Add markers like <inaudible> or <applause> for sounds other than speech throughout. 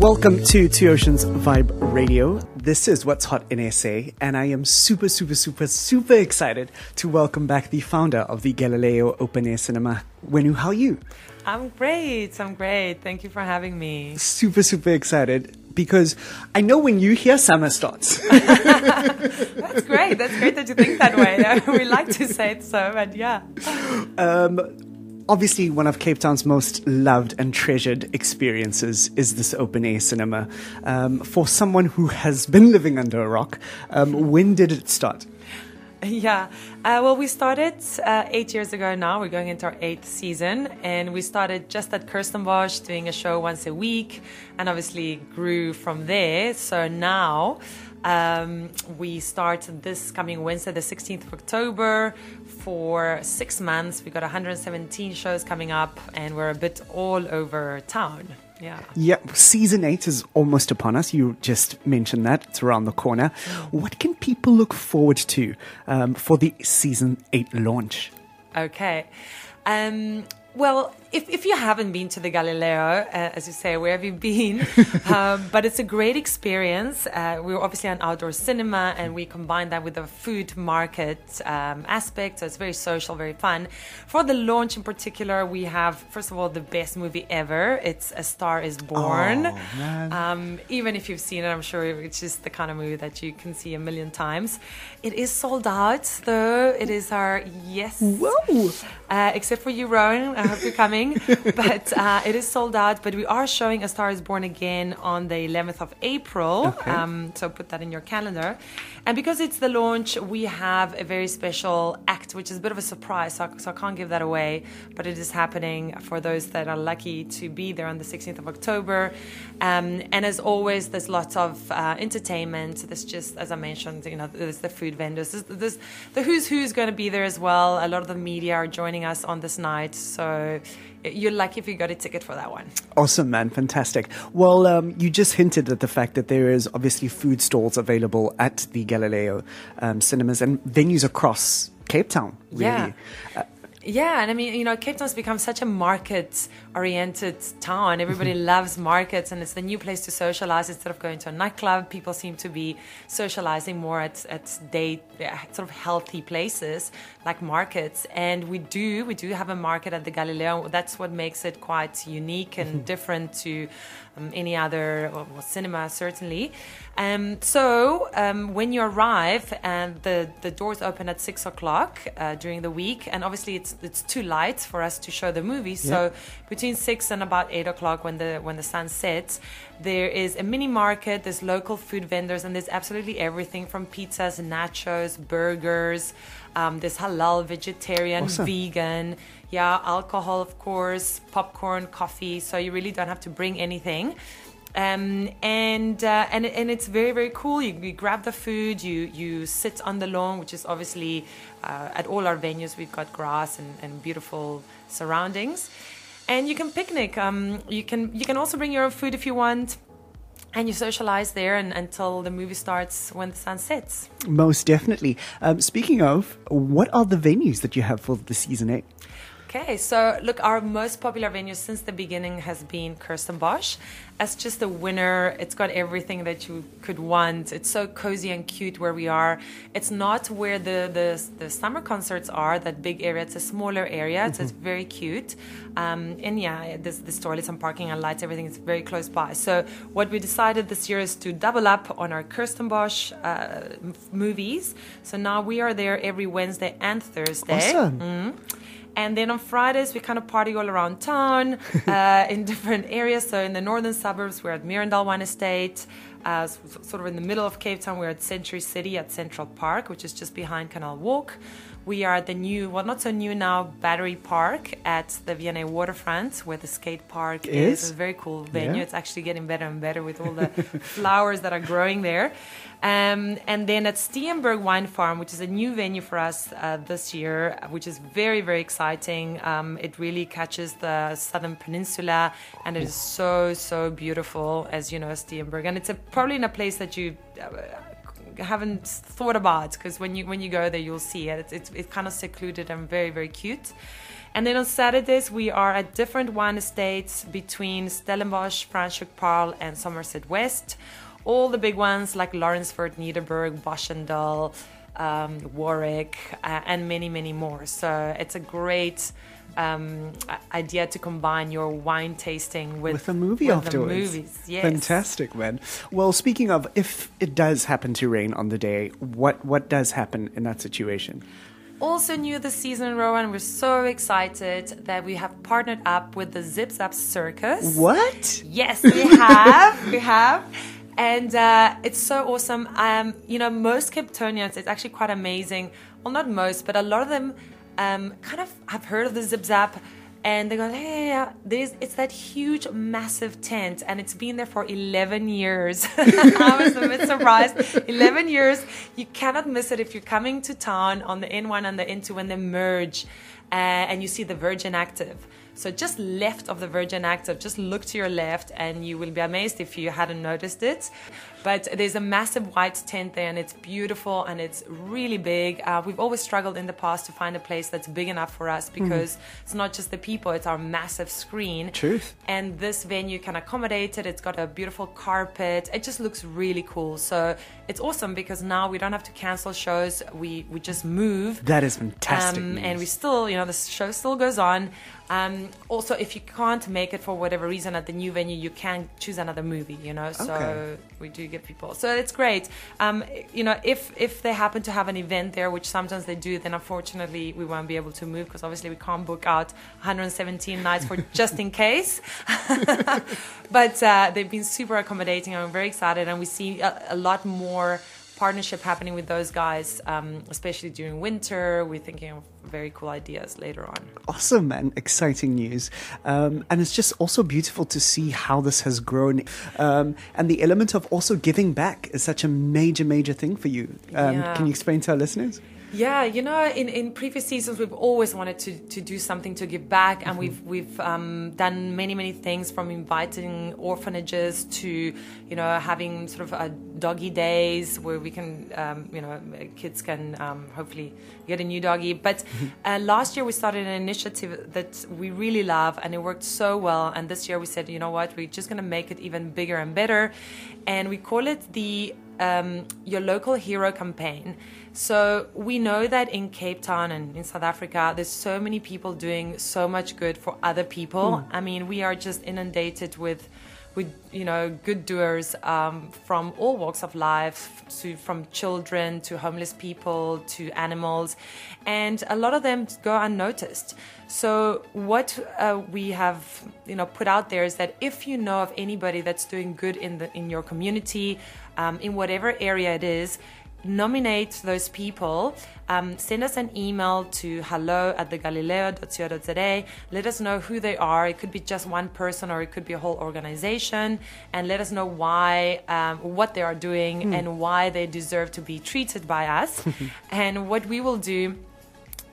Welcome to Two Oceans Vibe Radio. This is What's Hot in SA, and I am super, super, super, super excited to welcome back the founder of the Galileo Open Air Cinema. Wenu, how are you? I'm great. I'm great. Thank you for having me. Super, super excited because I know when you hear summer starts. <laughs> That's great. That's great that you think that way. <laughs> we like to say it so, but yeah. Um, obviously one of Cape Town's most loved and treasured experiences is this open air cinema. Um, for someone who has been living under a rock, um, when did it start? Yeah, uh, well, we started uh, eight years ago now. We're going into our eighth season, and we started just at Kirstenbosch doing a show once a week, and obviously grew from there. So now um, we start this coming Wednesday, the 16th of October, for six months. We got 117 shows coming up, and we're a bit all over town. Yeah. Yeah. Season eight is almost upon us. You just mentioned that. It's around the corner. What can people look forward to um, for the season eight launch? Okay. Um, well, if, if you haven't been to the Galileo, uh, as you say, where have you been? <laughs> um, but it's a great experience. Uh, we're obviously an outdoor cinema, and we combine that with a food market um, aspect. So it's very social, very fun. For the launch in particular, we have first of all the best movie ever. It's A Star Is Born. Oh, um, even if you've seen it, I'm sure it's just the kind of movie that you can see a million times. It is sold out, though. It is our yes. Whoa! Uh, except for you, Rowan. I hope you're coming. <laughs> but uh, it is sold out. But we are showing A Star is Born again on the 11th of April. Okay. Um, so put that in your calendar. And because it's the launch, we have a very special act, which is a bit of a surprise. So, I- so I can't give that away. But it is happening for those that are lucky to be there on the 16th of October. Um, and as always, there's lots of uh, entertainment. There's just, as I mentioned, you know, there's the food vendors. There's, there's the who's who's going to be there as well. A lot of the media are joining us on this night. So you're lucky if you got a ticket for that one. Awesome, man. Fantastic. Well, um, you just hinted at the fact that there is obviously food stalls available at the Galileo um, cinemas and venues across Cape Town, really. Yeah. Yeah, and I mean, you know, Cape Town's become such a market oriented town. Everybody loves markets, and it's the new place to socialize instead of going to a nightclub. People seem to be socializing more at, at day, yeah, sort of healthy places like markets. And we do, we do have a market at the Galileo. That's what makes it quite unique and different to um, any other well, well, cinema, certainly. Um, so um, when you arrive, and the the doors open at six o'clock uh, during the week, and obviously it's it's too light for us to show the movie. So between six and about eight o'clock, when the when the sun sets, there is a mini market. There's local food vendors, and there's absolutely everything from pizzas, nachos, burgers. Um, there's halal, vegetarian, Awesome. vegan. Yeah, alcohol, of course, popcorn, coffee. So you really don't have to bring anything. Um, and uh, and and it's very very cool. You, you grab the food, you you sit on the lawn, which is obviously uh, at all our venues we've got grass and, and beautiful surroundings, and you can picnic. Um, you can you can also bring your own food if you want, and you socialize there and, until the movie starts when the sun sets. Most definitely. Um, speaking of, what are the venues that you have for the season eight? Okay, so look, our most popular venue since the beginning has been Kirstenbosch. As just a winner, it's got everything that you could want. It's so cozy and cute where we are. It's not where the the, the summer concerts are, that big area. It's a smaller area. So it's very cute. Um, and yeah, there's the toilets and parking and lights, everything is very close by. So what we decided this year is to double up on our Kirstenbosch uh, movies. So now we are there every Wednesday and Thursday. Awesome. And then on Fridays, we kind of party all around town <laughs> uh, in different areas. So in the northern suburbs, we're at Meerendal Wine Estate. Uh, sort of in the middle of Cape Town, we're at Century City at Central Park, which is just behind Canal Walk. We are at the new, well, not so new now, Battery Park at the V&A waterfront, where the skate park is. Is? It's a very cool venue. Yeah. It's actually getting better and better with all the <laughs> flowers that are growing there. Um, and then at Steenberg Wine Farm, which is a new venue for us uh, this year, which is very, very exciting. Um, it really catches the southern peninsula, and it is so, so beautiful, as you know, Steenberg. And it's a, probably in a place that you uh, haven't thought about because when you when you go there, you'll see it. It's it's, it's kind of secluded and very, very cute. And then on Saturdays, we are at different wine estates between Stellenbosch, Franschhoek Paarl, and Somerset West. All the big ones like Lourensford, Nederburg, Boschendal, um, Warwick, uh, and many, many more. So it's a great um, idea to combine your wine tasting with, with a movie with afterwards. The movies, yes. Fantastic, man. Well, speaking of, if it does happen to rain on the day, what what does happen in that situation? Also new this season, Rowan. We're so excited that we have partnered up with the Zip Zap Circus. What? Yes, we have. we have. <laughs> And uh, it's so awesome. Um, you know, most Cape Townians, it's actually quite amazing. Well, not most, but a lot of them um, kind of have heard of the Zip Zap and they go, hey, yeah, there's, it's that huge, massive tent, and it's been there for 11 years. <laughs> I was a bit surprised. 11 years, you cannot miss it if you're coming to town on the N1 and the N2 when they merge, uh, and you see the Virgin Active. So just left of the Virgin Active, just look to your left and you will be amazed if you hadn't noticed it. But there's a massive white tent there and it's beautiful and it's really big. Uh, we've always struggled in the past to find a place that's big enough for us because mm. it's not just the people, it's our massive screen. Truth. And this venue can accommodate it. It's got a beautiful carpet. It just looks really cool. So it's awesome because now we don't have to cancel shows. We, we just move. That is fantastic. Um, and we still, you know, the show still goes on. Um, also, if you can't make it for whatever reason at the new venue, you can choose another movie. You know, so okay. we do give people. So it's great. Um, you know, if if they happen to have an event there, which sometimes they do, then unfortunately we won't be able to move because obviously we can't book out 117 nights for <laughs> just in case. <laughs> but uh, they've been super accommodating. I'm very excited, and we see a, a lot more partnership happening with those guys, um, especially during winter. We're thinking of very cool ideas later on. Awesome, man. Exciting news. Um, and it's just also beautiful to see how this has grown. Um, and the element of also giving back is such a major, major thing for you. Um, Yeah. Can you explain to our listeners? Yeah, you know, in, in previous seasons, we've always wanted to, to do something to give back, and we've we've um, done many many things from inviting orphanages to you know having sort of a doggy days where we can um, you know kids can um, hopefully get a new doggy. But <laughs> uh, last year we started an initiative that we really love, and it worked so well. And this year we said, you know what, we're just going to make it even bigger and better, and we call it the um, your local hero campaign. So we know that in Cape Town and in South Africa, there's so many people doing so much good for other people. I mean, we are just inundated with, with you know, good doers um, from all walks of life, to from children to homeless people to animals, and a lot of them go unnoticed. So what uh, we have, you know, put out there is that if you know of anybody that's doing good in the in your community, um, in whatever area it is, nominate those people. Um, send us an email to hello at thegalileo.co.za. Let us know who they are. It could be just one person or it could be a whole organization. And let us know why, um, what they are doing, and why they deserve to be treated by us. <laughs> and what we will do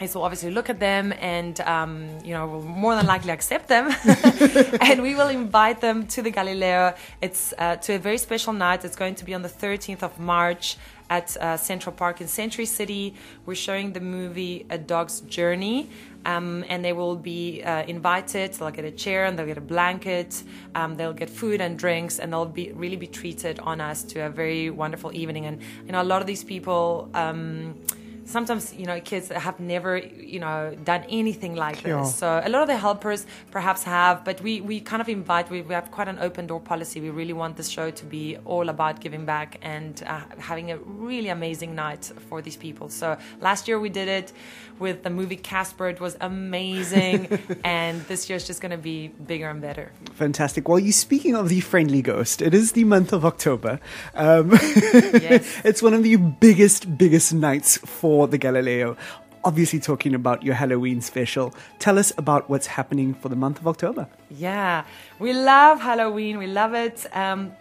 is we'll obviously look at them and um, you know we'll more than likely accept them. <laughs> And we will invite them to the galileo. It's uh, to a very special night. It's going to be on the 13th of march at uh, central park in century city. We're showing the movie a dog's journey. Um, and they will be uh, invited. They'll get a chair and they'll get a blanket. Um, they'll get food and drinks and they'll be really be treated on us to a very wonderful evening. And you know a lot of these people um, sometimes you know kids that have never you know done anything like Yeah. this so a lot of the helpers perhaps have but we we kind of invite we, we have quite an open door policy we really want this show to be all about giving back and uh, having a really amazing night for these people so last year we did it with the movie casper it was amazing <laughs> and this year's just going to be bigger and better Fantastic. Well, you speaking of the friendly ghost, it is the month of October. Um, Yes. <laughs> it's one of the biggest, biggest nights for the Galileo. Obviously, talking about your Halloween special. Tell us about what's happening for the month of October. Yeah, we love Halloween. We love it. Um,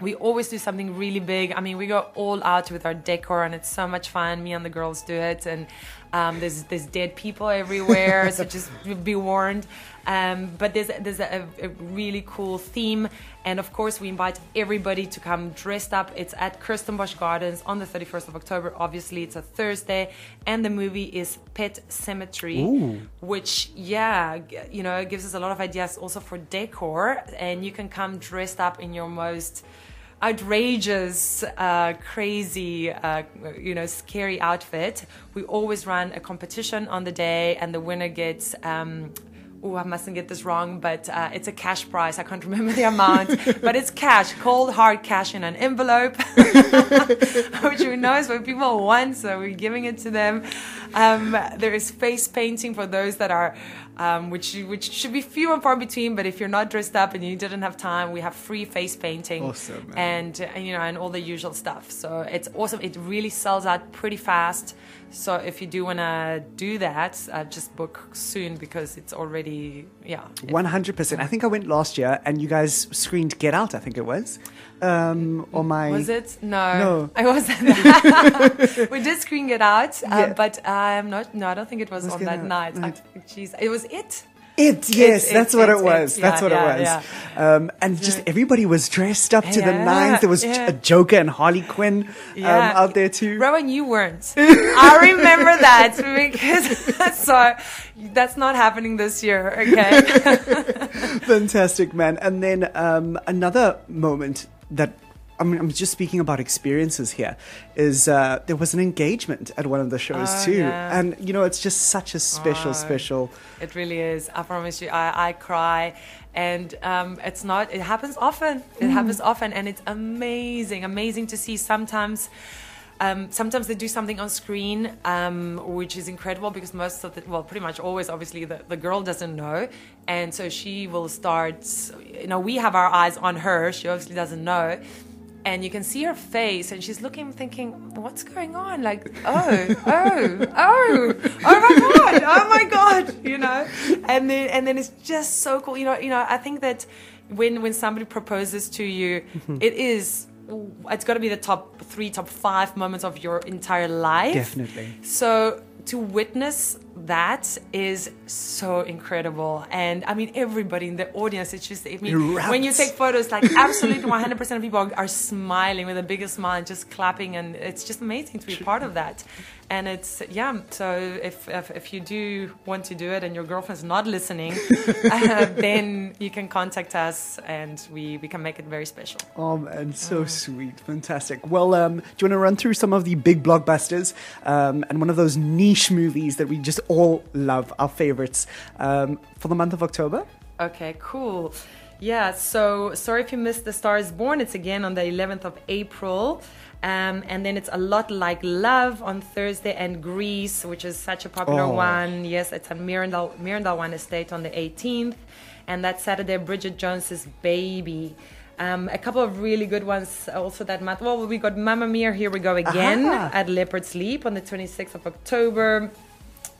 we always do something really big. I mean, we go all out with our decor, and it's so much fun. Me and the girls do it, and Um, there's there's dead people everywhere, so <laughs> just be warned. Um, but there's there's a, a, really cool theme, and of course we invite everybody to come dressed up. It's at Kirstenbosch Gardens on the 31st of October. Obviously, it's a Thursday, and the movie is Pet Sematary, Ooh. which yeah, you know, gives us a lot of ideas also for decor, and you can come dressed up in your most outrageous, uh, crazy, uh, you know, scary outfit. We always run a competition on the day, and the winner gets. Um, oh, I mustn't get this wrong, but uh, it's a cash prize. I can't remember the amount, <laughs> but it's cash, cold hard cash in an envelope, <laughs> which we know is what people want, so we're giving it to them. Um, there is face painting for those that are um, which which should be few and far between. But if you're not dressed up and you didn't have time, we have free face painting awesome, and, and you know and all the usual stuff. So it's awesome. It really sells out pretty fast. So if you do want to do that, uh, just book soon because it's already yeah. One hundred percent. I think I went last year, and you guys screened Get Out. I think it was. Um, or my was it? No, no, I wasn't. <laughs> we did screen Get Out, uh, Yeah. but I'm not. No, I don't think it was Was on that Out, night. Right. jeez, it was it. It, yes, it, that's what it, it was. it, that's what yeah, it was. yeah. Um, and just everybody was dressed up to the nines. There was yeah. a Joker and Harley Quinn um, out there too. Rowan, you weren't. <laughs> I remember that because <laughs> so that's not happening this year. Okay. <laughs> Fantastic, man. And then um, another moment that I mean, I'm just speaking about experiences here. Is uh, there was an engagement at one of the shows Oh, too, yeah. and you know, it's just such a special, Oh. special. It really is. I promise you, I, I cry. And um, it's not, it happens often. It happens often. And it's amazing, amazing to see sometimes. Um, sometimes they do something on screen, um, which is incredible because most of the, well, pretty much always, obviously, the, the girl doesn't know. And so she will start, you know, we have our eyes on her. She obviously doesn't know. And you can see her face, and she's looking, thinking, "What's going on?" Like, <laughs> "Oh, oh, oh, oh my god, oh my god," you know. And then, and then it's just so cool, you know. You know, I think that when when somebody proposes to you, mm-hmm. it is it's got to be the top three, top five moments of your entire life. Definitely. So to witness that is so incredible, and I mean everybody in the audience. It's just I mean when you take photos, like absolutely 100% of people are, are smiling with the biggest smile and just clapping, and it's just amazing to be part of that. And it's yeah. So if if, if you do want to do it and your girlfriend's not listening, <laughs> uh, then you can contact us and we we can make it very special. Oh man, so sweet, fantastic. Well, um, do you want to run through some of the big blockbusters um, and one of those niche movies that we just all love, our favorites, um, for the month of October? Okay, cool. Yeah, so sorry if you missed The Star is Born. It's again on the 11th of April. Um, and then it's A Lot Like Love on Thursday, and Grease, which is such a popular Oh. one. Yes, it's at Meerendal, Meerendal One Estate on the 18th. And that Saturday, Bridget Jones's Baby. Um, a couple of really good ones also that month. Well, we got Mamma Mia, Here We Go Again Aha. at Leopard's Leap on the 26th of October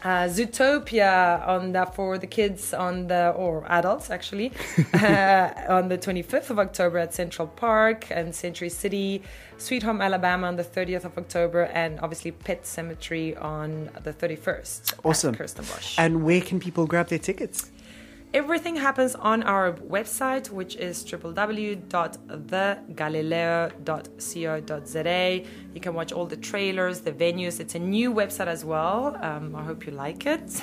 uh, Zootopia on the, for the kids on the or adults actually <laughs> uh, on the 25th of October at Central Park and Century City, Sweet Home Alabama on the 30th of October, and obviously Pet Sematary on the 31st. Awesome. At Kirstenbosch. And where can people grab their tickets? Everything happens on our website, which is www.thegalileo.co.za. You can watch all the trailers, the venues. It's a new website as well. Um, I hope you like it.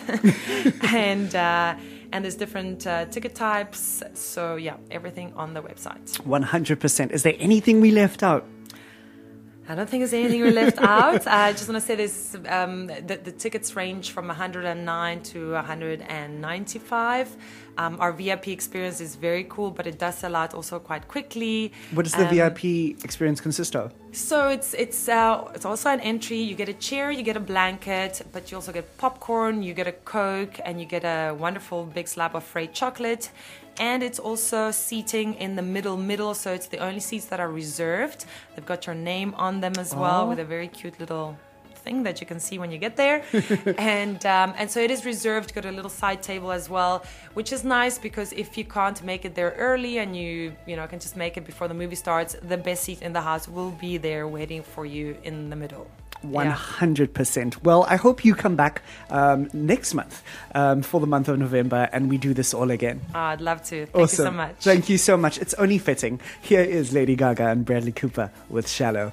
<laughs> and uh, and there's different uh, ticket types. So yeah, everything on the website. 100%. Is there anything we left out? I don't think there's anything we left out. I just want to say this: um, the, the tickets range from 109 to 195. Um, our VIP experience is very cool, but it does sell out also quite quickly. What does the Um, VIP experience consist of? So it's it's uh, it's also an entry. You get a chair, you get a blanket, but you also get popcorn, you get a coke, and you get a wonderful big slab of frayed chocolate. And it's also seating in the middle middle, so it's the only seats that are reserved. They've got your name on them as well, Oh. with a very cute little thing that you can see when you get there. <laughs> and um, and so it is reserved. Got a little side table as well, which is nice because if you can't make it there early and you you know can just make it before the movie starts, the best seat in the house will be there waiting for you in the middle. 100%. Well, I hope you come back um, next month um, for the month of November and we do this all again. Oh, I'd love to. Thank awesome. you so much. Thank you so much. It's only fitting. Here is Lady Gaga and Bradley Cooper with Shallow.